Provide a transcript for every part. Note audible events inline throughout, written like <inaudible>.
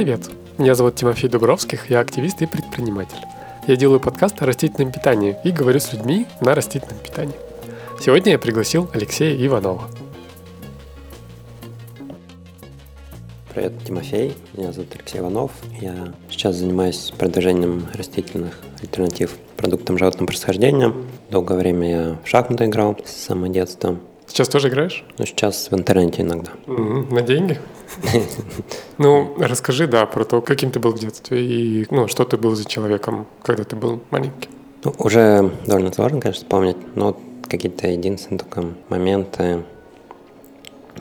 привет! Меня зовут Тимофей Дубровских, я активист и предприниматель. Я делаю подкаст о растительном питании и говорю с людьми на растительном питании. Сегодня я пригласил Алексея Иванова. Привет, Тимофей. Меня зовут Алексей Иванов. Я сейчас занимаюсь продвижением растительных альтернатив продуктам животного происхождения. Долгое время я в шахматы играл с самого детства. Сейчас тоже играешь? Ну, сейчас в интернете иногда. На деньги? <laughs> Ну, расскажи, да, про то, каким ты был в детстве и ну, что ты был за человеком, когда ты был маленький. Ну, уже довольно сложно, конечно, вспомнить, но какие-то единственные только моменты,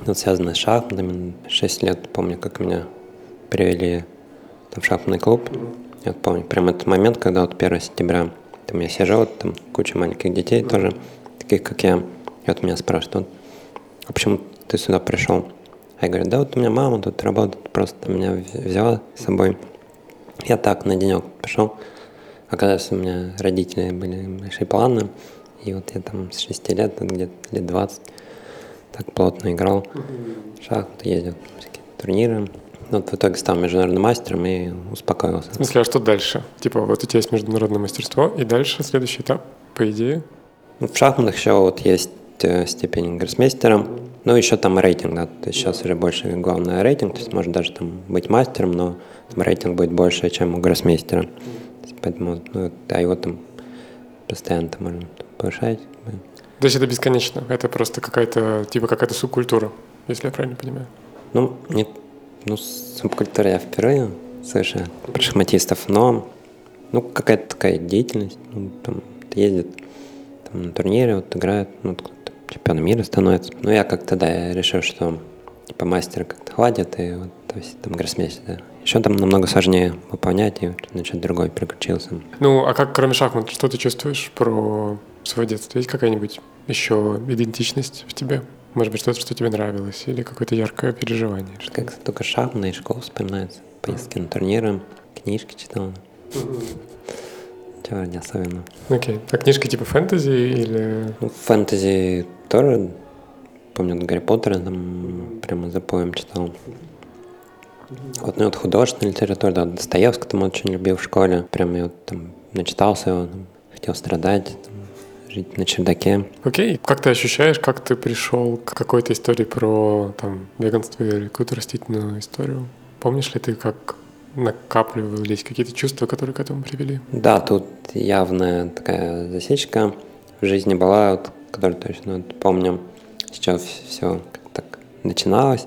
вот связанные с шахматами. Шесть лет помню, как меня привели там, в шахматный клуб. Я вот помню прям этот момент, когда вот 1 сентября там я сижу, вот, там куча маленьких детей тоже, таких как я. И вот меня спрашивают, вот, а почему ты сюда пришел? Я говорю, да вот у меня мама тут работает, просто меня взяла с собой. Я так на денек пришел. Оказывается, у меня родители были большие планы. И вот я там с 6 лет, где-то лет 20, так плотно играл. Шахматы ездил, всякие турниры. Ну, вот в итоге стал международным мастером и успокоился. В смысле, а что дальше? Типа, вот у тебя есть международное мастерство, и дальше следующий этап, по идее? Ну, в шахматах еще вот есть степень гроссмейстера, ну, еще там рейтинг, да, то есть сейчас уже больше главное рейтинг, то есть можно даже там быть мастером, но там рейтинг будет больше, чем у гроссмейстера. Поэтому, ну, а его там постоянно там можно повышать. То есть это бесконечно, это просто какая-то, типа какая-то субкультура, если я правильно понимаю? Ну, нет, ну, субкультура я впервые слышу про шахматистов, но, ну, какая-то такая деятельность, ну, там, ездят там, на турниры, вот играют, ну, чемпионом мира становится. Ну, я как-то, да, решил, что типа мастера как-то хватит, и вот, то есть там гроссмейстер, да. Еще там намного сложнее выполнять, и на что-то другое переключился. Ну, а как, кроме шахмат, что ты чувствуешь про свое детство? Есть какая-нибудь еще идентичность в тебе? Может быть, что-то, что тебе нравилось, или какое-то яркое переживание? Как-то только шахматы и школа вспоминается. Поездки на турниры, книжки читал. Чего не особенно. Окей. Okay. А книжки типа фэнтези или... Ну, фэнтези тоже. Помню, Гарри Поттера там прямо за поем читал. Вот, ну, вот художественная литература, да, Достоевского там очень любил в школе. Прям я вот там начитался его, там, хотел страдать, там, жить на чердаке. Окей, okay. как ты ощущаешь, как ты пришел к какой-то истории про там веганство или какую-то растительную историю? Помнишь ли ты, как накапливались какие-то чувства, которые к этому привели? Да, тут явная такая засечка в жизни была, вот, которую точно вот, помню. Сейчас все так начиналось.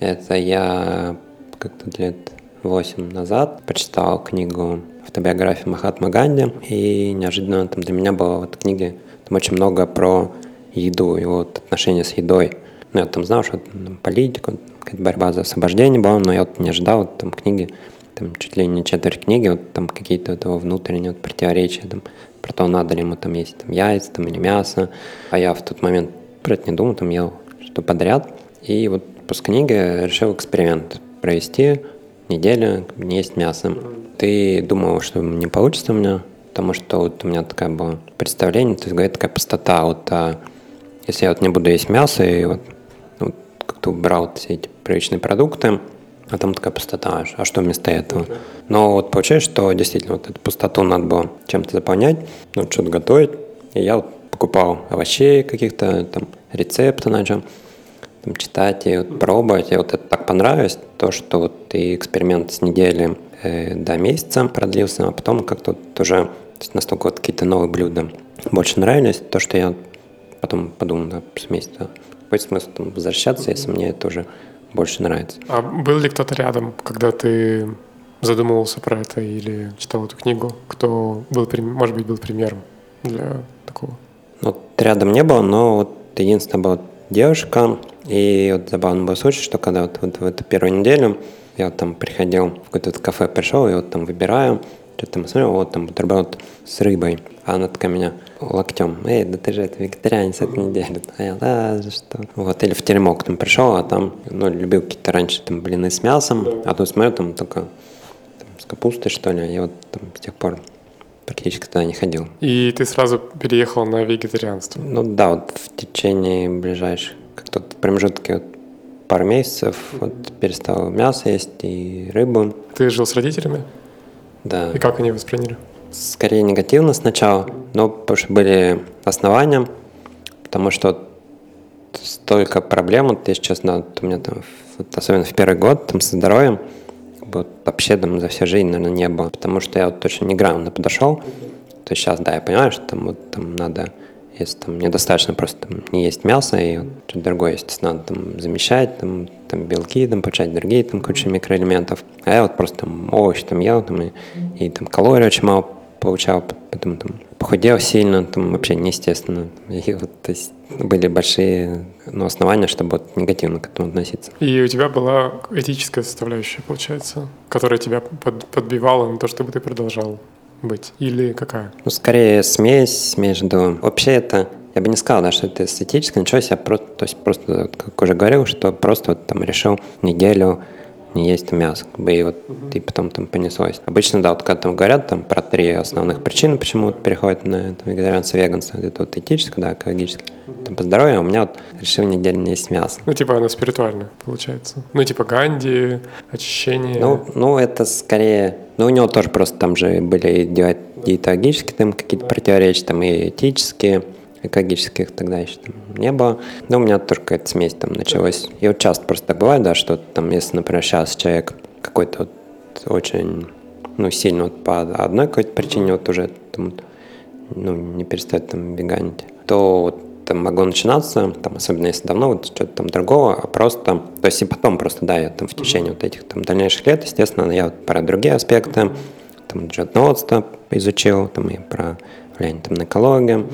Это я как-то лет восемь назад прочитал книгу автобиографии Махатма Ганди, и неожиданно там для меня было в этой книге там очень много про еду и вот отношения с едой. Ну, я там знал, что там, политика, борьба за освобождение была, но я вот не ожидал вот, там книги, там чуть ли не четверть книги, вот там какие-то этого внутренние вот, противоречия, там, про то, надо ли ему там есть там, яйца там, или мясо. А я в тот момент про это не думал, там ел что подряд. И вот после книги решил эксперимент провести неделю, не есть мясо. Ты думал, что не получится у меня, потому что вот у меня такая была представление, то есть говорит такая пустота. Вот, а если я вот не буду есть мясо и вот как-то убрал все эти привычные продукты, а там такая пустота, а что вместо этого? Но вот получается, что действительно вот эту пустоту надо было чем-то заполнять, ну, что-то готовить. И я вот покупал овощей каких-то, там, рецепты начал там, читать и вот, пробовать. И вот это так понравилось, то, что вот и эксперимент с недели э, до месяца продлился, а потом как-то вот уже настолько вот какие-то новые блюда больше нравились, то, что я потом подумал, да, с месяца, какой смысл там возвращаться, если мне это уже больше нравится. А был ли кто-то рядом, когда ты задумывался про это или читал эту книгу, кто был, может быть, был примером для такого? Ну, вот рядом не было, но вот единственная была девушка, и вот забавно был случай, что когда вот, вот в эту первую неделю я вот там приходил в какое-то кафе, пришел, и вот там выбираю, что-то там смотрю, вот там бутерброд с рыбой, а она такая меня локтем, эй, да ты же это вегетарианец этой недели. А я, да, за что? Вот, или в теремок там пришел, а там, ну, любил какие-то раньше там блины с мясом, а тут смотрю, там только там, с капустой, что ли, я вот там с тех пор практически туда не ходил. И ты сразу переехал на вегетарианство? Ну да, вот в течение ближайших, как-то промежутки вот пару месяцев вот, перестал мясо есть и рыбу. Ты жил с родителями? Да. И как они восприняли? Скорее негативно сначала, но потому что были основания, потому что столько проблем, вот, если честно, вот у меня там, вот, особенно в первый год, там, со здоровьем, вот, вообще там за всю жизнь, наверное, не было, потому что я вот точно неграмотно подошел, то есть сейчас, да, я понимаю, что там, вот, там надо если там недостаточно просто там, не есть мясо и что-то другое, естественно, надо там замещать, там, там белки, там получать другие, там куча микроэлементов. А я вот просто там овощи там ел, там, и, и там калорий очень мало получал, потом там похудел сильно, там вообще неестественно. И вот, то есть были большие ну, основания, чтобы вот негативно к этому относиться. И у тебя была этическая составляющая, получается, которая тебя под, подбивала на то, чтобы ты продолжал быть? Или какая? Ну, скорее смесь между... Вообще это... Я бы не сказал, да, что это эстетическое, ничего себе, просто, то есть просто, как уже говорил, что просто вот там решил неделю не есть мясо, как бы, и вот угу. и потом там понеслось. Обычно, да, вот когда там говорят там про три основных причины, почему вот переходят на там, вегетарианство, веганство, это вот этическое, да, экологическое, угу. там по здоровью, а у меня вот решил неделю не есть мясо. Ну, типа оно спиритуальное, получается. Ну, типа Ганди, очищение. Ну, ну это скорее ну, у него тоже просто там же были диетологические там какие-то противоречия, там и этические, экологических тогда еще там не было. Но у меня тоже какая-то смесь там началась. И вот часто просто так бывает, да, что там, если, например, сейчас человек какой-то вот очень, ну, сильно вот по одной какой-то причине вот уже там, ну, не перестает там веганить, то вот там могло начинаться, там, особенно если давно, вот что-то там другого, а просто, то есть и потом просто, да, я там в течение вот этих там дальнейших лет, естественно, я вот про другие аспекты, там, животноводство изучил, там, и про влияние там на экологию,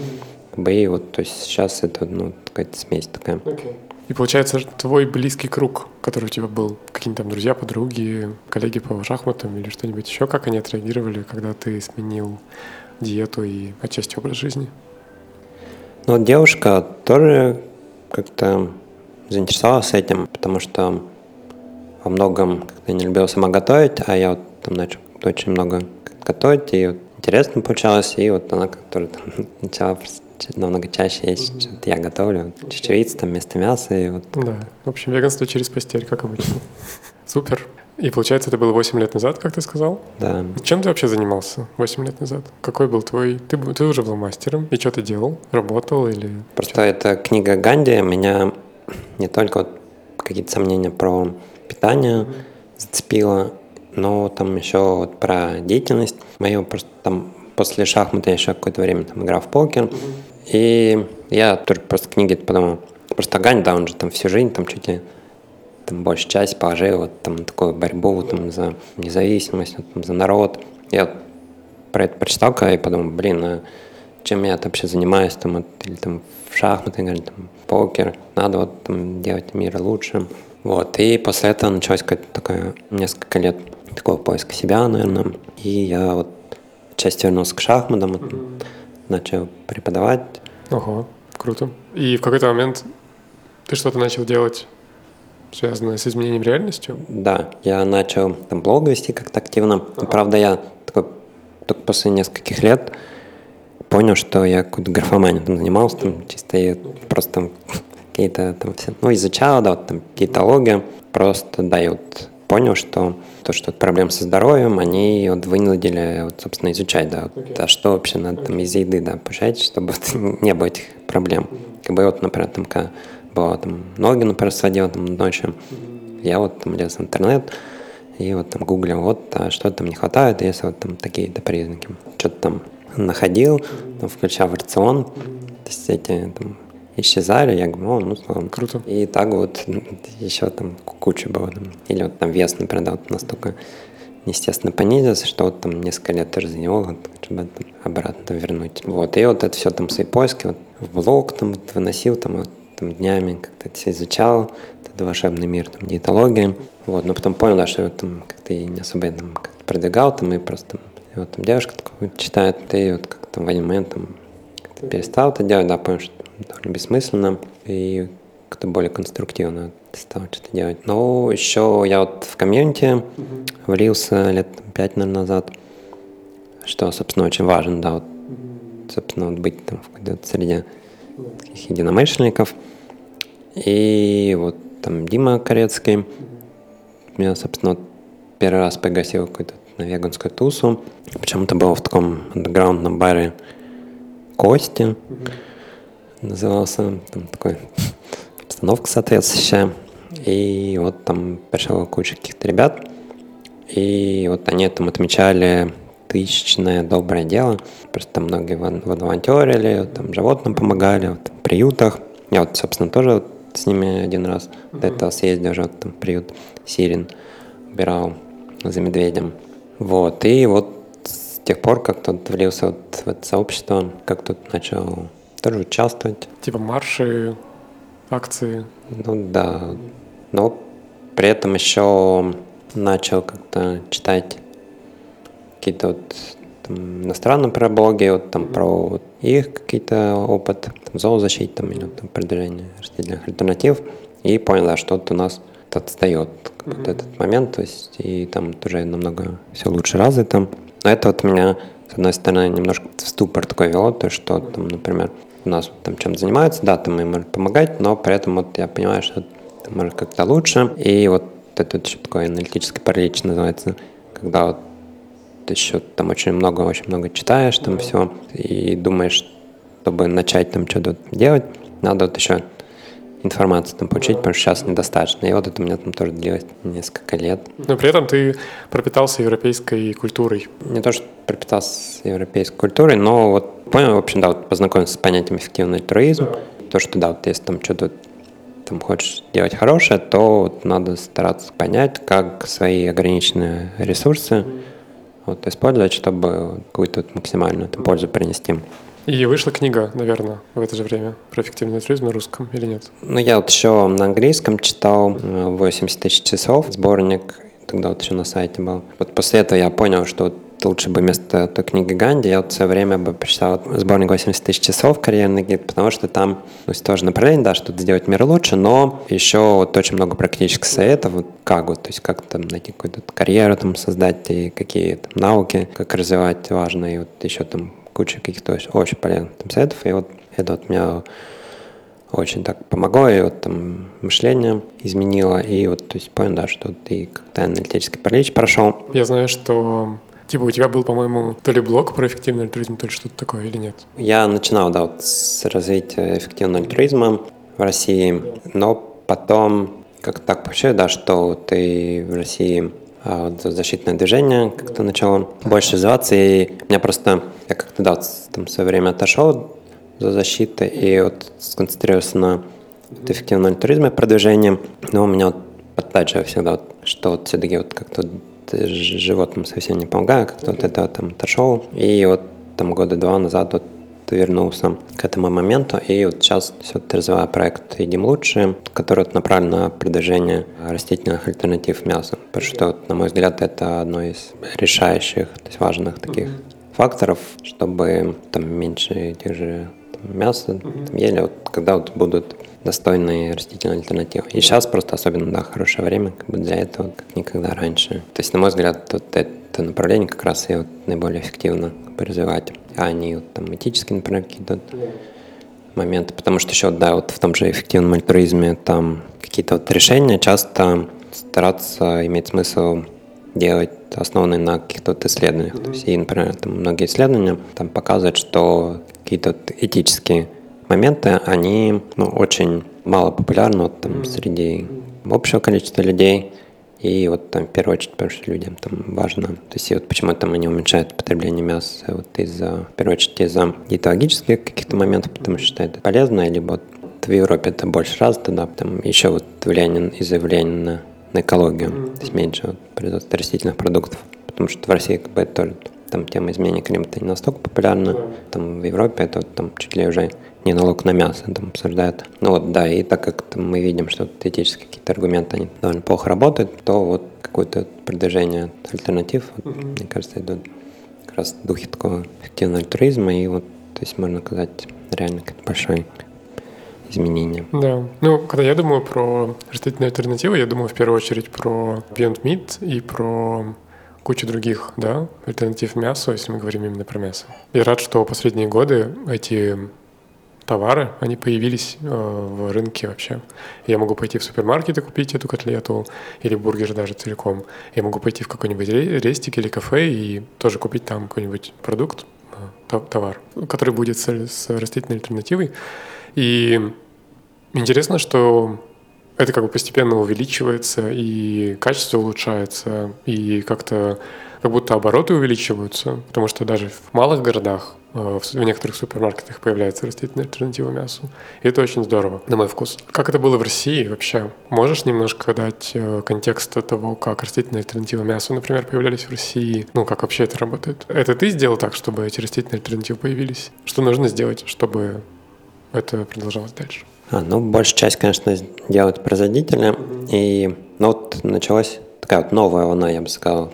и вот, то есть сейчас это, ну, какая-то смесь такая. Okay. И получается, твой близкий круг, который у тебя был, какие-нибудь там друзья, подруги, коллеги по шахматам или что-нибудь еще, как они отреагировали, когда ты сменил диету и отчасти образ жизни? Ну, вот девушка тоже как-то заинтересовалась этим, потому что во многом как-то не любила сама готовить, а я вот там начал очень много готовить, и вот интересно получалось, и вот она как-то там <laughs> начала намного чаще есть, mm-hmm. что я готовлю, чечевица там вместо мяса, и вот. Да, в общем, веганство через постель, как обычно. <laughs> Супер. И получается, это было 8 лет назад, как ты сказал? Да. Чем ты вообще занимался 8 лет назад? Какой был твой... Ты, ты уже был мастером, и что ты делал? Работал или... Просто что? эта книга Ганди меня не только вот какие-то сомнения про питание mm-hmm. зацепила, но там еще вот про деятельность. Мою просто там после шахмата я еще какое-то время там играл в покер. Mm-hmm. И я только просто книги подумал. Просто Ганди, да, он же там всю жизнь там чуть ли там большую часть положил вот, там, такую борьбу там, за независимость, вот, там, за народ. Я про это прочитал, когда я подумал, блин, а чем я вообще занимаюсь, там, вот, или там в шахматы играть, там, покер, надо вот там делать мир лучше. Вот, и после этого началось какое-то такое, несколько лет такого поиска себя, наверное, и я вот часть вернулся к шахматам, вот, mm-hmm. Начал преподавать. Ого, круто. И в какой-то момент ты что-то начал делать связанное с изменением реальностью? Да, я начал там блог вести как-то активно. Ага. Правда, я такой, только после нескольких лет понял, что я какую-то графоманией там занимался, там чисто я просто там <laughs> какие-то там все, ну, изучал, да, вот там диетология, просто, да, и вот понял, что то, что проблемы со здоровьем, они вот вынудили, вот, собственно, изучать, да, вот, okay. а что вообще надо там из еды, да, получать, чтобы вот, <laughs> не было этих проблем. Как бы вот, например, там, когда было там ноги, например, сводил там ночью. Я вот там лез в интернет и вот там гуглил, вот а что там не хватает, если вот там такие-то признаки. Что-то там находил, там, включал в рацион, то есть эти там исчезали, я говорю, ну, слава. Круто. И так вот еще там куча было. Там. Или вот там вес, например, вот настолько естественно, понизился, что вот там несколько лет вот, чтобы там, обратно вернуть. Вот, и вот это все там свои поиски, вот в блог там вот, выносил, там вот там днями как-то все изучал, этот волшебный мир, там, диетология. Вот, но потом понял, да, что я там как-то и не особо там как-то продвигал, там, и просто там, и вот там девушка такую читает, и вот как-то в один момент там перестал это делать, да, понял, что довольно бессмысленно, и как-то более конструктивно стал что-то делать. Но еще я вот в комьюнити mm-hmm. влился лет пять, наверное, назад, что, собственно, очень важно, да, вот, собственно, вот быть там в какой-то среде таких единомышленников. И вот там Дима Корецкий. Меня, собственно, вот первый раз пригласил какую-то на веганскую тусу. Почему-то было в таком андеграундном баре Кости. Mm-hmm. Назывался там такой обстановка соответствующая. И вот там пришла куча каких-то ребят. И вот они там отмечали тысячное доброе дело. Просто там многие волонтерили, там животным помогали, вот, в приютах. Я вот, собственно, тоже вот с ними один раз mm-hmm. до этого съездил уже там, в приют Сирин, убирал за медведем. Вот, и вот тех пор как тут влился вот в это сообщество, как тут начал тоже участвовать. Типа марши, акции? Ну да, но при этом еще начал как-то читать какие-то вот там, иностранные про блоги, вот там про вот, их какие-то опыт, там, зоозащиты там, или там, продвижение растительных альтернатив, и понял, да, что вот у нас отстает mm-hmm. вот этот момент, то есть и там тоже намного все лучше развито. Но это вот меня, с одной стороны, немножко в ступор такой вело, то что там, например, у нас там чем-то занимаются, да, там им может помогать, но при этом вот я понимаю, что там может как-то лучше. И вот это вот еще такой аналитический паралич называется, когда вот ты еще там очень много, очень много читаешь там все и думаешь, чтобы начать там что-то делать, надо вот еще информацию там получить, потому что сейчас недостаточно. И вот это у меня там тоже длилось несколько лет. Но при этом ты пропитался европейской культурой. Не то, что пропитался европейской культурой, но вот понял, в общем, да, вот познакомился с понятием эффективный альтруизм. Да. То, что да, вот если там что-то там хочешь делать хорошее, то вот надо стараться понять, как свои ограниченные ресурсы вот, использовать, чтобы какую-то вот максимальную там, пользу принести. И вышла книга, наверное, в это же время про эффективный альтруизм на русском или нет? Ну, я вот еще на английском читал 80 э, тысяч часов, сборник, тогда вот еще на сайте был. Вот после этого я понял, что лучше бы вместо той книги Ганди я вот все время бы прочитал сборник 80 тысяч часов карьерный гид, потому что там ну, тоже направление, да, что сделать мир лучше, но еще вот очень много практических советов, вот как вот, то есть как там найти какую-то карьеру там создать и какие там науки, как развивать важно, и вот еще там куча каких-то очень, очень полезных там советов, и вот это вот меня очень так помогло, и вот там мышление изменило, и вот, то есть понял, да, что ты как-то аналитический паралич прошел. Я знаю, что Типа у тебя был, по-моему, то ли блог про эффективный альтруизм, то ли что-то такое, или нет? Я начинал, да, вот с развития эффективного альтруизма в России, но потом как так получилось, да, что ты в России а вот защитное движение как-то начало больше развиваться, и меня просто, я как-то, да, там в свое время отошел за защиты и вот сконцентрировался на вот, эффективном альтруизме, продвижении, но у меня вот подтачивало всегда, вот, что вот все-таки вот как-то животным совсем не помогаю, как-то вот это там отошел, и вот там года два назад вот вернулся к этому моменту. И вот сейчас все развиваю проект «Едим лучше», который вот направлен на продвижение растительных альтернатив мясу. Потому что, вот, на мой взгляд, это одно из решающих, то есть важных таких. Факторов, чтобы там меньше тех же там, мяса mm-hmm. там, ели, вот, когда вот будут достойные растительные альтернативы. И сейчас просто особенно, да, хорошее время как бы для этого, как никогда раньше. То есть, на мой взгляд, вот это направление как раз и вот наиболее эффективно развивать а не вот, там этические, например, какие-то моменты. Потому что еще, да, вот в том же эффективном альтруизме там какие-то вот решения часто стараться иметь смысл делать основанные на каких-то вот исследованиях. Mm-hmm. То есть, и, например, там многие исследования там показывают, что какие-то вот этические моменты, они ну, очень мало популярны вот, там, mm-hmm. среди общего количества людей. И вот там в первую очередь, потому что людям там важно. То есть и вот почему там они уменьшают потребление мяса вот из-за, в первую очередь, из-за диетологических каких-то моментов, потому что это полезно, либо вот в Европе это больше развито, да, там еще вот влияние из-за влияния на, на экологию, mm-hmm. то есть меньше вот, производства растительных продуктов, потому что в России как бы это тоже там тема изменения климата не настолько популярна, там в Европе это вот, там чуть ли уже не налог на мясо там обсуждают. Ну вот, да, и так как там, мы видим, что вот этические какие-то аргументы, они довольно плохо работают, то вот какое-то продвижение альтернатив, вот, mm-hmm. мне кажется, идут как раз в духе такого эффективного альтруизма, и вот, то есть можно сказать, реально какое-то большое изменение. Да. Ну, когда я думаю про растительные альтернативы, я думаю в первую очередь про Beyond Meat и про кучу других, да, альтернатив мясу, если мы говорим именно про мясо. Я рад, что последние годы эти товары, они появились э, в рынке вообще. Я могу пойти в супермаркет и купить эту котлету или бургер даже целиком. Я могу пойти в какой-нибудь рестик или кафе и тоже купить там какой-нибудь продукт, э, товар, который будет с, с растительной альтернативой. И интересно, что это как бы постепенно увеличивается, и качество улучшается, и как-то как будто обороты увеличиваются, потому что даже в малых городах э, в некоторых супермаркетах появляется растительная альтернатива мясу. И это очень здорово, на мой вкус. Как это было в России вообще? Можешь немножко дать э, контекст того, как растительная альтернатива мясу, например, появлялись в России? Ну, как вообще это работает? Это ты сделал так, чтобы эти растительные альтернативы появились? Что нужно сделать, чтобы это продолжалось дальше? А, ну, большая часть, конечно, делают производители. И ну, вот началась такая вот новая волна, я бы сказал,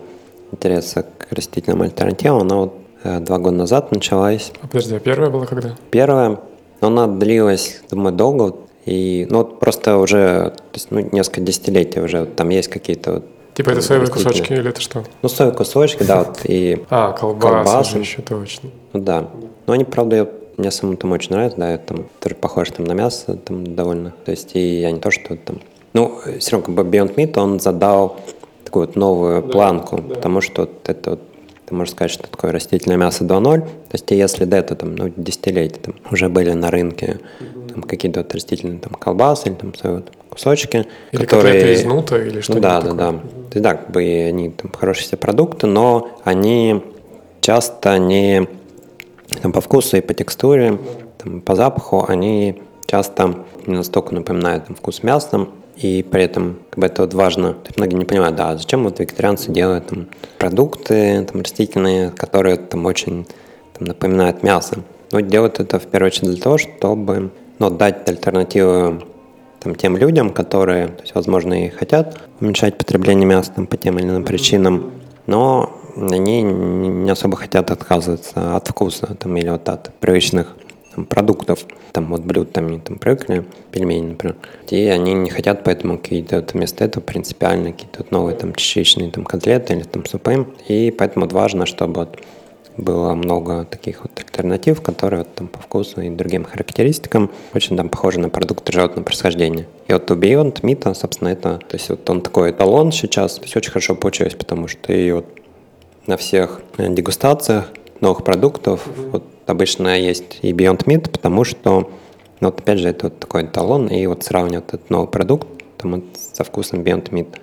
интереса к растительным альтернативам. Она вот э, два года назад началась. А подожди, а первая была когда? Первая, но она длилась, думаю, долго. И, ну, вот просто уже, то есть, ну, несколько десятилетий уже, там есть какие-то вот Типа это соевые кусочки или это что? Ну, соевые кусочки, да, вот и... <laughs> А, колбасы, колбасы. еще точно. Ну, да. Но они, правда, мне самому там очень нравится, да, это там тоже похоже там на мясо там довольно. То есть и я не то, что там... Ну, все равно как бы Beyond Meat, он задал такую вот новую да, планку, да. потому что вот это вот ты можешь сказать, что такое растительное мясо 2.0. То есть если до этого там, ну, десятилетия там, уже были на рынке там, какие-то вот растительные там, колбасы или там, свои вот кусочки, или которые... из нута, или что-то ну, да, такое. да, да. То есть, да, как бы они там хорошие все продукты, но они часто не там, по вкусу и по текстуре, там, по запаху, они часто не настолько напоминают там, вкус мяса, и при этом как бы это вот важно. То есть многие не понимают, да, зачем вот вегетарианцы делают там, продукты там, растительные, которые там очень там, напоминают мясо. Но делают это в первую очередь для того, чтобы ну, дать альтернативу там, тем людям, которые, то есть, возможно, и хотят уменьшать потребление мяса там, по тем или иным причинам, но они не особо хотят отказываться от вкуса там, или вот от привычных там, продуктов, там вот блюд там, там привыкли, пельмени, например, и они не хотят, поэтому какие-то вот, вместо этого принципиально какие-то вот новые там чечевичные там котлеты или там супы, и поэтому вот важно, чтобы вот было много таких вот альтернатив, которые вот там по вкусу и другим характеристикам очень там похожи на продукты животного происхождения. И вот у Beyond Meat, собственно, это, то есть вот он такой эталон сейчас, то есть очень хорошо получилось, потому что и вот на всех э, дегустациях новых продуктов. Mm-hmm. Вот обычно есть и Beyond Meat, потому что, ну, вот опять же, это вот такой талон, и вот сравнивать этот новый продукт там, вот, со вкусом Beyond Meat.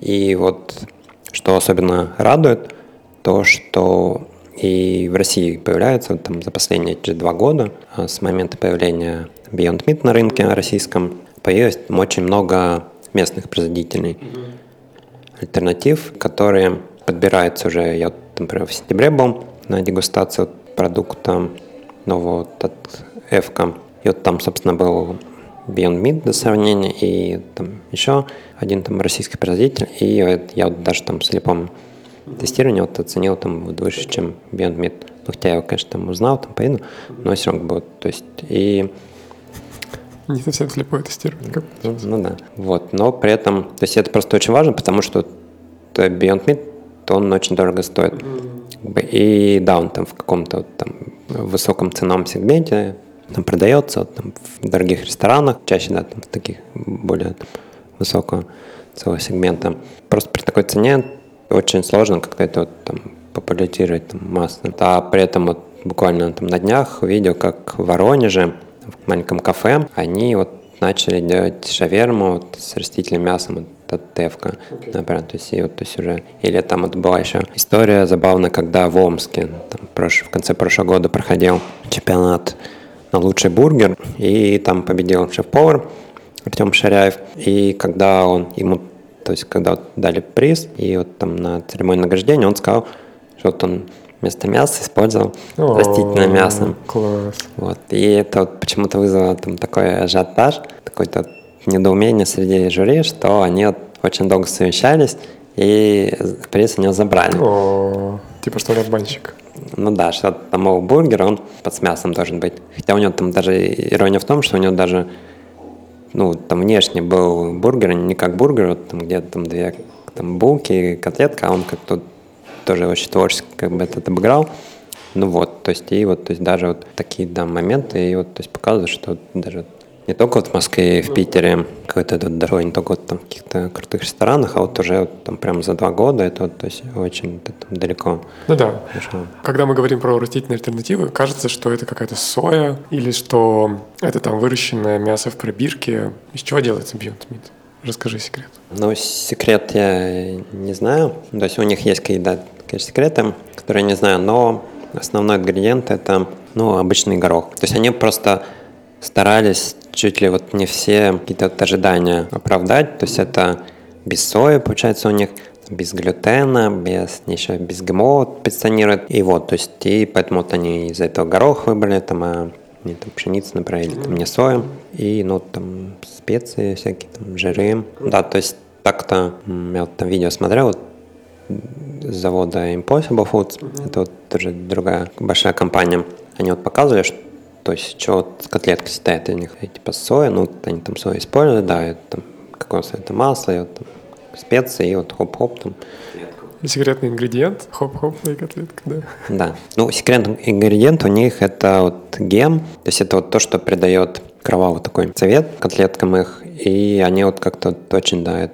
И вот что особенно радует, то, что и в России появляется там, за последние два года, а с момента появления Beyond Meat на рынке российском, появилось там, очень много местных производителей, mm-hmm. альтернатив, которые подбирается уже, я, например, в сентябре был на дегустацию продукта нового от Эвка. И вот там, собственно, был Beyond Meat для сравнения, и там еще один там российский производитель, и я вот даже там в слепом тестировании вот оценил там вот выше, чем Beyond Meat. Ну, хотя я его, конечно, там узнал, там поеду, но все равно было, то есть, и не совсем слепое тестирование. Как ну да. Вот. Но при этом, то есть это просто очень важно, потому что Beyond Meat то он очень дорого стоит. И да, он там в каком-то там высоком ценовом сегменте там продается там, в дорогих ресторанах, чаще да, там, в таких более там, высокого целого сегмента. Просто при такой цене очень сложно как-то это вот, там, популяризировать там, массно. А при этом вот буквально там на днях видел, как в Воронеже, в маленьком кафе, они вот начали делать шаверму вот, с растительным мясом от Тевка, okay. например, то есть, и вот, то есть уже, или там вот была еще история забавная, когда в Омске, там, прош, в конце прошлого года проходил чемпионат на лучший бургер, и там победил шеф-повар Артем Шаряев, и когда он ему, то есть когда вот дали приз, и вот там на церемонии награждения он сказал, что вот он вместо мяса использовал О, растительное мясо. Класс. Вот. И это вот почему-то вызвало там такой ажиотаж, такой-то недоумение среди жюри, что они вот очень долго совещались, и приз у него забрали. О, типа что обманщик. Ну да, что там его бургер, он под с мясом должен быть. Хотя у него там даже ирония в том, что у него даже ну, там внешне был бургер, не как бургер, вот там где-то там две там булки, котлетка, а он как-то тоже очень творчески как бы это обыграл. Ну вот, то есть и вот, то есть даже вот такие, да, моменты, и вот, то есть показывают, что даже не только вот в Москве и в Питере какой-то этот дорогой, не только вот там в каких-то крутых ресторанах, а вот уже вот там прям за два года это вот, то есть очень это, там, далеко. Ну да. Пришло. Когда мы говорим про растительные альтернативы, кажется, что это какая-то соя или что это там выращенное мясо в пробирке. Из чего делается Beyond Meat? Расскажи секрет. Ну, секрет я не знаю. То есть у них есть какие-то, конечно, секреты, которые я не знаю, но основной ингредиент это, ну, обычный горох. То есть они просто старались чуть ли вот не все какие-то вот ожидания оправдать. То есть это без сои, получается, у них без глютена, без еще без ГМО позиционируют. И вот, то есть, и поэтому вот они из этого горох выбрали, там, а не там пшеницу, например, или там не соя. И, ну, там, специи всякие, там, жиры. Да, то есть, так-то, я вот там видео смотрел, вот, с завода Impossible Foods, mm-hmm. это вот тоже другая большая компания, они вот показывали, что то есть, что вот котлетка состоит у них, типа соя, ну, они там соя используют, да, это там какое-то это масло, и вот там специи, и вот хоп-хоп там. Секретный ингредиент, хоп-хоп и котлетка, да? Да. Ну, секретный ингредиент у них это вот гем, то есть это вот то, что придает кровавый такой цвет котлеткам их, и они вот как-то вот очень, да,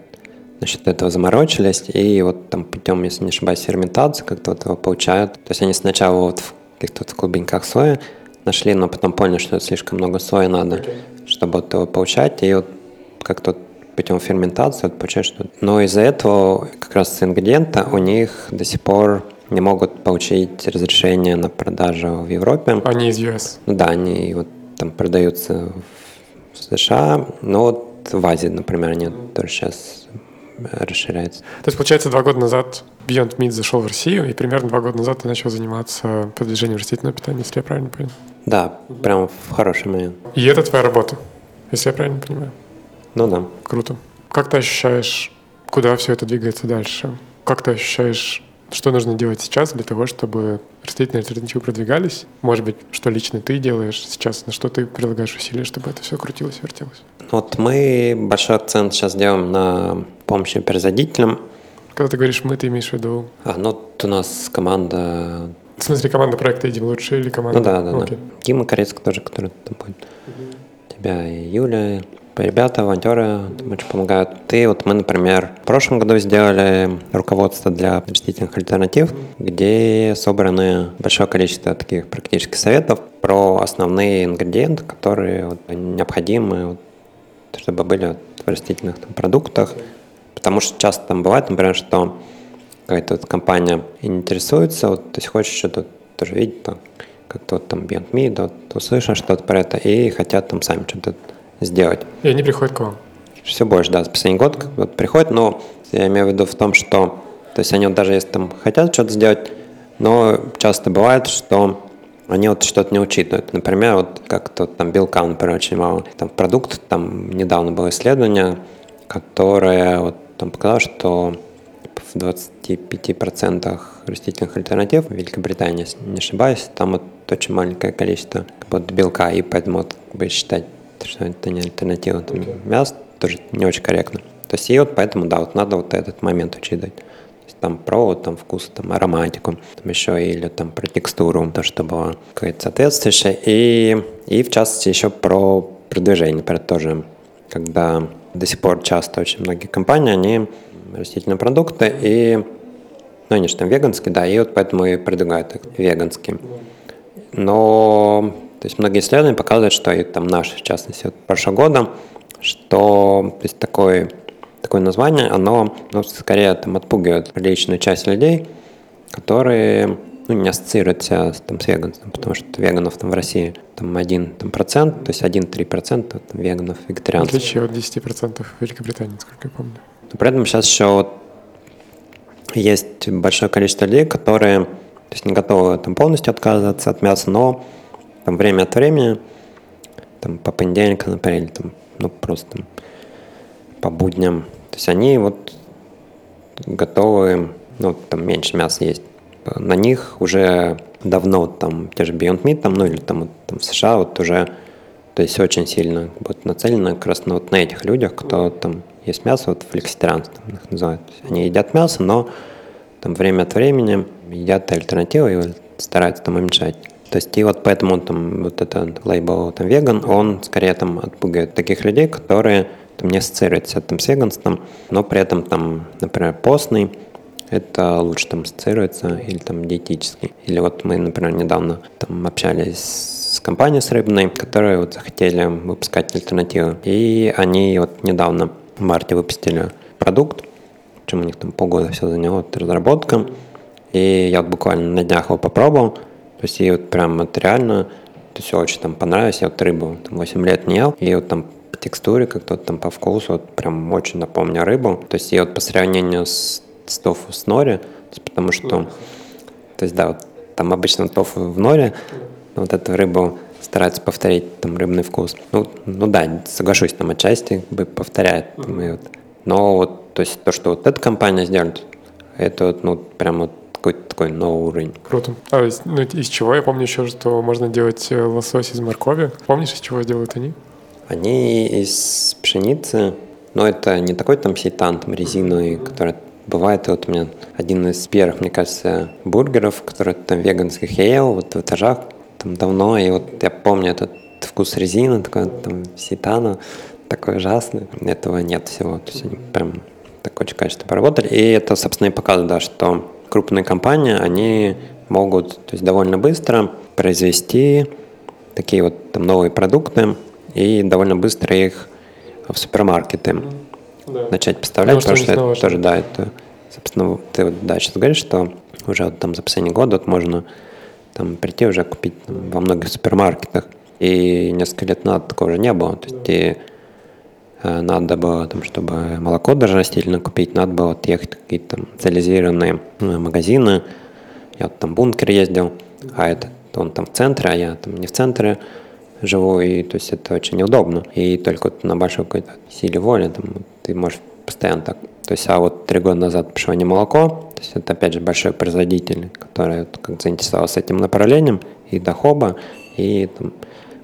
насчет этого заморочились, и вот там путем, если не ошибаюсь, ферментации как-то вот его получают. То есть они сначала вот в каких-то вот клубеньках соя нашли, но потом поняли, что слишком много сои надо, okay. чтобы вот его получать, и вот как-то путем ферментации вот получаешь что Но из-за этого как раз ингредиента у них до сих пор не могут получить разрешение на продажу в Европе. Они из US? Ну да, они вот там продаются в США, но вот в Азии, например, они тоже сейчас расширяется. То есть, получается, два года назад Beyond Meat зашел в Россию, и примерно два года назад ты начал заниматься продвижением растительного питания, если я правильно понял? Да, прям в хороший момент. И это твоя работа, если я правильно понимаю? Ну да. Круто. Как ты ощущаешь, куда все это двигается дальше? Как ты ощущаешь, что нужно делать сейчас для того, чтобы растительные альтернативы продвигались? Может быть, что лично ты делаешь сейчас, на что ты прилагаешь усилия, чтобы это все крутилось, вертелось? Вот мы большой акцент сейчас делаем на помощи производителям. Когда ты говоришь «мы», ты имеешь в виду? А, ну, вот у нас команда... В смысле, команда проекта «Идем лучше» или команда? Ну да, да, okay. да. Дима Корецк тоже, который там будет. Uh-huh. Тебя и Юля, ребята, волонтеры очень помогают. Ты, вот мы, например, в прошлом году сделали руководство для растительных альтернатив, где собраны большое количество таких практических советов про основные ингредиенты, которые вот, необходимы, вот, чтобы были вот, в растительных там, продуктах. Потому что часто там бывает, например, что какая-то вот компания интересуется, вот, то есть хочешь что-то тоже видеть, там, как-то вот там Beyond Meat, вот, услышишь что-то про это, и хотят там сами что-то сделать. И они приходят к вам? Все больше, да, за последний год вот, приходят, но я имею в виду в том, что, то есть они вот даже если там хотят что-то сделать, но часто бывает, что они вот что-то не учитывают. Например, вот как то там белка, например, очень мало. Там продукт, там недавно было исследование, которое вот там показало, что в 25% растительных альтернатив в Великобритании, если не ошибаюсь, там вот очень маленькое количество вот белка, и поэтому вот, как бы считать что это не альтернатива там, okay. мясо, тоже не очень корректно. То есть и вот поэтому, да, вот надо вот этот момент учитывать. То есть там про вот, там вкус, там ароматику, там еще или там про текстуру, то, что было какое-то соответствующее. И, и в частности еще про продвижение, например, тоже, когда до сих пор часто очень многие компании, они растительные продукты, и ну, они же там веганские, да, и вот поэтому и продвигают их веганские. Но то есть многие исследования показывают, что и там наши, в частности, вот прошлого года, что то есть такое, такое название, оно ну, скорее там отпугивает приличную часть людей, которые ну, не ассоциируют себя там, с веганством, потому что веганов там в России там один там, процент, то есть 1-3% там, веганов, вегетарианцев. Отличие от 10% в Великобритании, сколько я помню. Но при этом сейчас еще вот есть большое количество людей, которые то есть не готовы там, полностью отказываться от мяса, но там время от времени, там по понедельникам, например, или там, ну просто там, по будням. То есть они вот готовы, ну там меньше мяса есть. На них уже давно там те же Beyond Meat, там, ну или там, вот, там в США вот уже, то есть очень сильно вот нацелено как раз на, вот на этих людях, кто там есть мясо, вот флекситарианцы там их называют. Они едят мясо, но там время от времени едят альтернативы, стараются там уменьшать. То есть и вот поэтому там вот этот лейбл там веган, он скорее там отпугивает таких людей, которые там не ассоциируются там с веганством, но при этом там, например, постный, это лучше там ассоциируется, или там диетический. Или вот мы, например, недавно там общались с компанией с рыбной, которые вот захотели выпускать альтернативы. И они вот недавно в марте выпустили продукт, чем у них там полгода все заняло, вот, разработка. И я вот буквально на днях его попробовал. То есть и вот прям вот реально, то есть очень там понравилось. Я вот рыбу там 8 лет не ел, и вот там по текстуре, как-то вот там по вкусу, вот прям очень напомню рыбу. То есть и вот по сравнению с с тофу с нори, то есть, потому что, то есть, да, вот, там обычно тофу в норе, вот эту рыбу стараются повторить там рыбный вкус. Ну, ну да, соглашусь, там отчасти как бы повторяет. Там, и вот. Но вот, то есть то, что вот эта компания сделает, это вот, ну, прям вот какой-то такой новый уровень. Круто. А из, ну, из чего? Я помню еще, что можно делать э, лосось из моркови. Помнишь, из чего делают они? Они из пшеницы, но это не такой там сейтан, там резиновый, который Бывает вот у меня один из первых, мне кажется, бургеров, который там веганских я ел, вот в этажах там давно, и вот я помню этот вкус резины, такой там ситана, такой ужасный. Этого нет всего. То есть они прям так очень качественно поработали. И это, собственно, и показывает, да, что крупные компании, они могут то есть довольно быстро произвести такие вот там новые продукты и довольно быстро их в супермаркеты да. начать поставлять, потому, потому что, что это тоже, да, это, собственно, ты вот, да, сейчас говоришь, что уже вот, там за последний год вот можно там прийти уже купить там, во многих супермаркетах, и несколько лет назад такого уже не было, то есть и, э, надо было, там, чтобы молоко даже растительно купить, надо было ехать в какие-то там специализированные ну, магазины, я вот там в бункер ездил, а этот он там в центре, а я там не в центре, живу, и то есть это очень неудобно. И только вот на большой какой-то силе воли там, ты можешь постоянно так. То есть, а вот три года назад пришло не молоко, то есть это опять же большой производитель, который вот, как заинтересовался этим направлением, и до хоба, и там,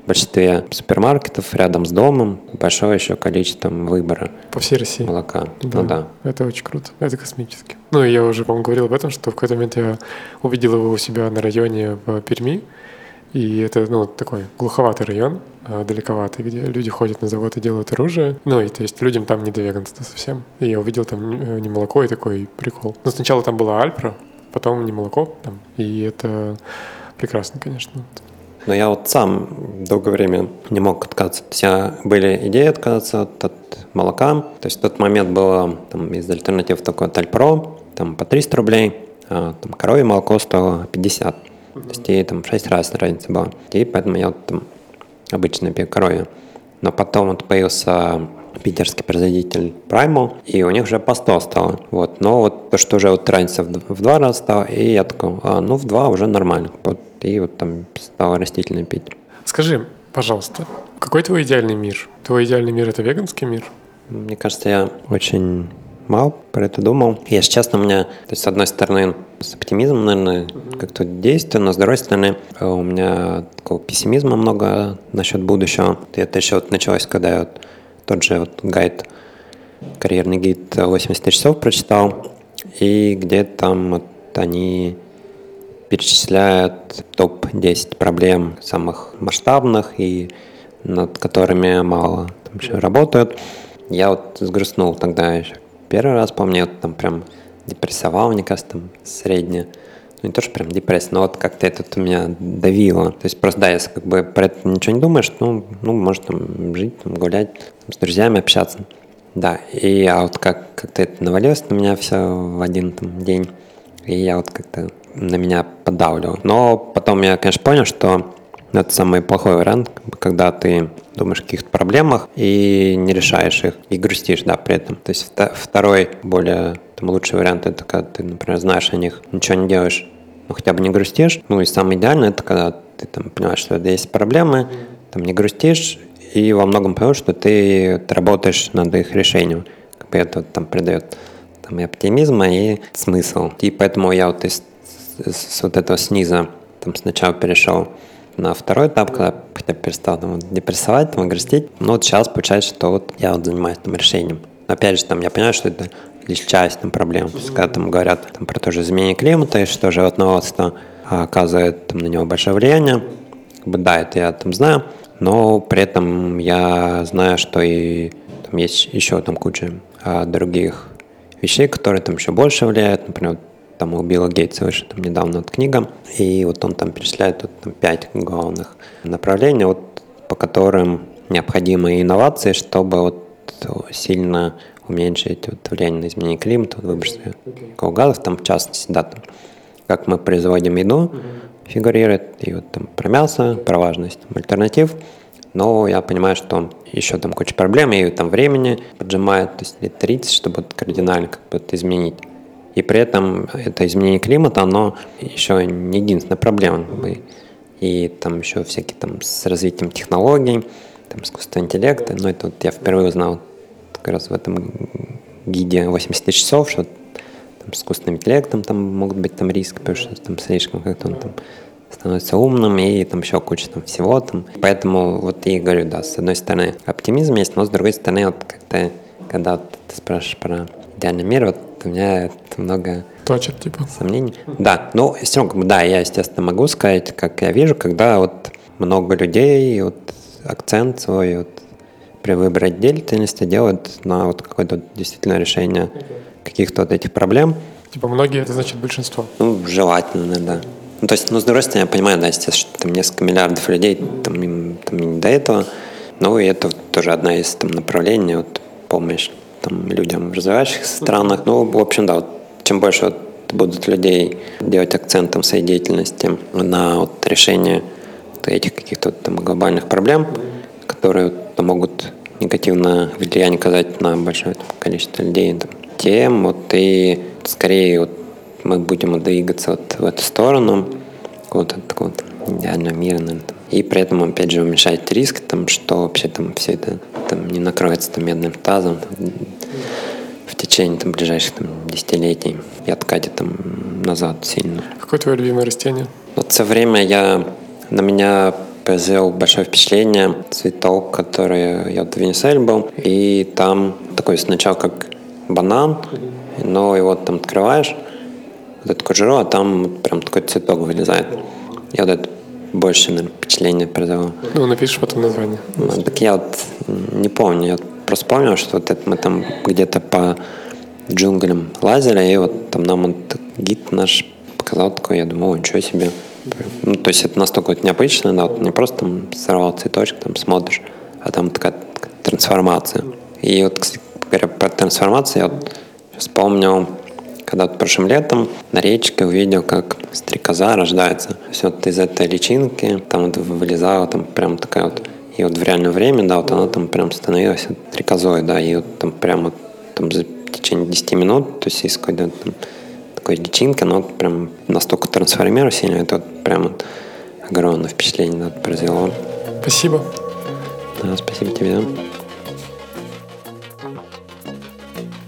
в большинстве супермаркетов рядом с домом большое еще количество выбора. По всей России. Молока. Да, ну да. Это очень круто. Это космически. Ну, я уже, по-моему, говорил об этом, что в какой-то момент я увидел его у себя на районе в Перми. И это ну, такой глуховатый район, а, далековатый, где люди ходят на завод и делают оружие. Ну, и то есть людям там не до веганства совсем. И я увидел там э, не молоко и такой прикол. Но сначала там была Альпра, потом не молоко. Там, и это прекрасно, конечно. Но я вот сам долгое время не мог отказаться. То есть я были идеи отказаться от, от молока. То есть в тот момент было там, из альтернатив такой Тальпро, там по 300 рублей, а там коровье молоко стоило 50. То есть ей там в 6 раз разница была. И поэтому я вот там обычно пью коровью. Но потом вот появился питерский производитель Primal, и у них уже по 100 стало. Вот. Но вот то, что уже вот разница в, в два раза стало, и я такой, а, ну в два уже нормально. Вот. И вот там стал растительный пить. Скажи, пожалуйста, какой твой идеальный мир? Твой идеальный мир — это веганский мир? Мне кажется, я очень мало про это думал. Если честно, у меня, то есть, с одной стороны, с оптимизмом, наверное, как-то действие, но с другой стороны, у меня такого пессимизма много насчет будущего. Это еще вот началось, когда я вот тот же вот гайд, карьерный гид 80 часов прочитал, и где там вот они перечисляют топ-10 проблем самых масштабных и над которыми мало там еще работают. Я вот сгрустнул тогда еще Первый раз, помню, я там прям депрессовал, мне кажется, там среднее. Ну, не то, что прям депрессия, но вот как-то это у меня давило. То есть просто, да, если как бы про это ничего не думаешь, ну, ну может там жить, там, гулять, там, с друзьями общаться. Да, и я вот как, как-то это навалилось на меня все в один там, день, и я вот как-то на меня подавливал. Но потом я, конечно, понял, что это самый плохой вариант, когда ты думаешь о каких-то проблемах и не решаешь их, и грустишь, да, при этом. То есть второй, более там, лучший вариант, это когда ты, например, знаешь о них, ничего не делаешь, но хотя бы не грустишь. Ну и самое идеальное, это когда ты там понимаешь, что есть проблемы, там не грустишь, и во многом понимаешь, что ты, ты работаешь над их решением. Как бы это там придает там, и оптимизма, и смысл. И поэтому я вот из, с, вот этого сниза там сначала перешел на второй этап, когда я перестал там, депрессовать, там, грустить. Ну вот сейчас получается, что вот я вот занимаюсь там решением. Опять же, там я понимаю, что это лишь часть там, проблем. То есть, когда там говорят там, про то же изменение климата и что животноводство, оказывает там, на него большое влияние. Как бы, да, это я там знаю, но при этом я знаю, что и там есть еще там куча а, других вещей, которые там еще больше влияют. Например, там у Билла Гейтса вышла там недавно вот книга, и вот он там перечисляет вот, там, пять главных направлений, вот, по которым необходимы инновации, чтобы вот сильно уменьшить вот, влияние на изменение климата, вот, выбросы okay. газов, там в частности, да, там, как мы производим еду, uh-huh. фигурирует, и вот там про мясо, про важность там, альтернатив, но я понимаю, что еще там куча проблем, и там времени поджимает, то есть лет 30, чтобы вот кардинально как бы это изменить. И при этом это изменение климата, оно еще не единственная проблема. И там еще всякие там с развитием технологий, там искусственного интеллекта. Но это вот я впервые узнал как раз в этом гиде 80 тысяч часов, что там, с искусственным интеллектом там могут быть там риски, потому что там слишком как-то он там становится умным и там еще куча там всего там. Поэтому вот я говорю, да, с одной стороны оптимизм есть, но с другой стороны вот как-то, когда вот ты спрашиваешь про идеальный мир, вот у меня много Точит, типа. сомнений. Да, ну, равно, да, я, естественно, могу сказать, как я вижу, когда вот много людей, вот акцент свой вот, при выборе деятельности делают на вот какое-то действительно решение каких-то вот этих проблем. Типа многие, это значит большинство? Ну, желательно, да. Ну, то есть, ну, с другой стороны, я понимаю, да, естественно, что там несколько миллиардов людей, там, им, там не до этого, ну, и это тоже одна из там направлений, вот, помощь там, людям в развивающихся странах. Ну, в общем, да, вот, чем больше вот, будут людей делать акцент там, своей деятельности на вот, решение вот, этих каких-то там, глобальных проблем, которые вот, могут негативно влияние оказать на большое там, количество людей, там, тем вот и скорее вот, мы будем двигаться вот в эту сторону какого-то такого идеального мира, наверное, и при этом, опять же, уменьшать риск, там, что вообще там все это там, не накроется там, медным тазом там, в течение там, ближайших там, десятилетий и откатит там, назад сильно. Какое твое любимое растение? Вот все время я, на меня произвел большое впечатление цветок, который я в Венесуэле был, и там такой сначала как банан, но его там открываешь, вот эту кожуру, а там прям такой цветок вылезает. Я вот это больше, наверное, впечатление произвело. Ну, напишешь потом название. Ну, так я вот не помню, я просто помню, что вот это мы там где-то по джунглям лазили, и вот там нам вот гид наш показал такой, я думал, о, ничего себе. Ну, то есть это настолько вот необычно, да, вот не просто там сорвал цветочек, там смотришь, а там такая, такая трансформация. И вот, кстати, говоря про трансформацию, я вот вспомнил когда вот прошлым летом на речке увидел, как стрекоза рождается. Все вот из этой личинки там вот вылезала там прям такая вот и вот в реальное время, да, вот она там прям становилась стрекозой, да, и вот там прям вот там за течение 10 минут, то есть из какой-то там такой личинки, она вот прям настолько трансформируется сильно, это вот прям вот огромное впечатление да, произвело. Спасибо. Да, спасибо тебе.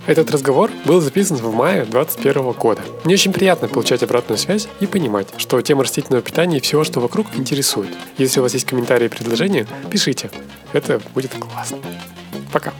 Этот разговор был записан в мае 2021 года. Мне очень приятно получать обратную связь и понимать, что тема растительного питания и всего, что вокруг, интересует. Если у вас есть комментарии и предложения, пишите. Это будет классно. Пока.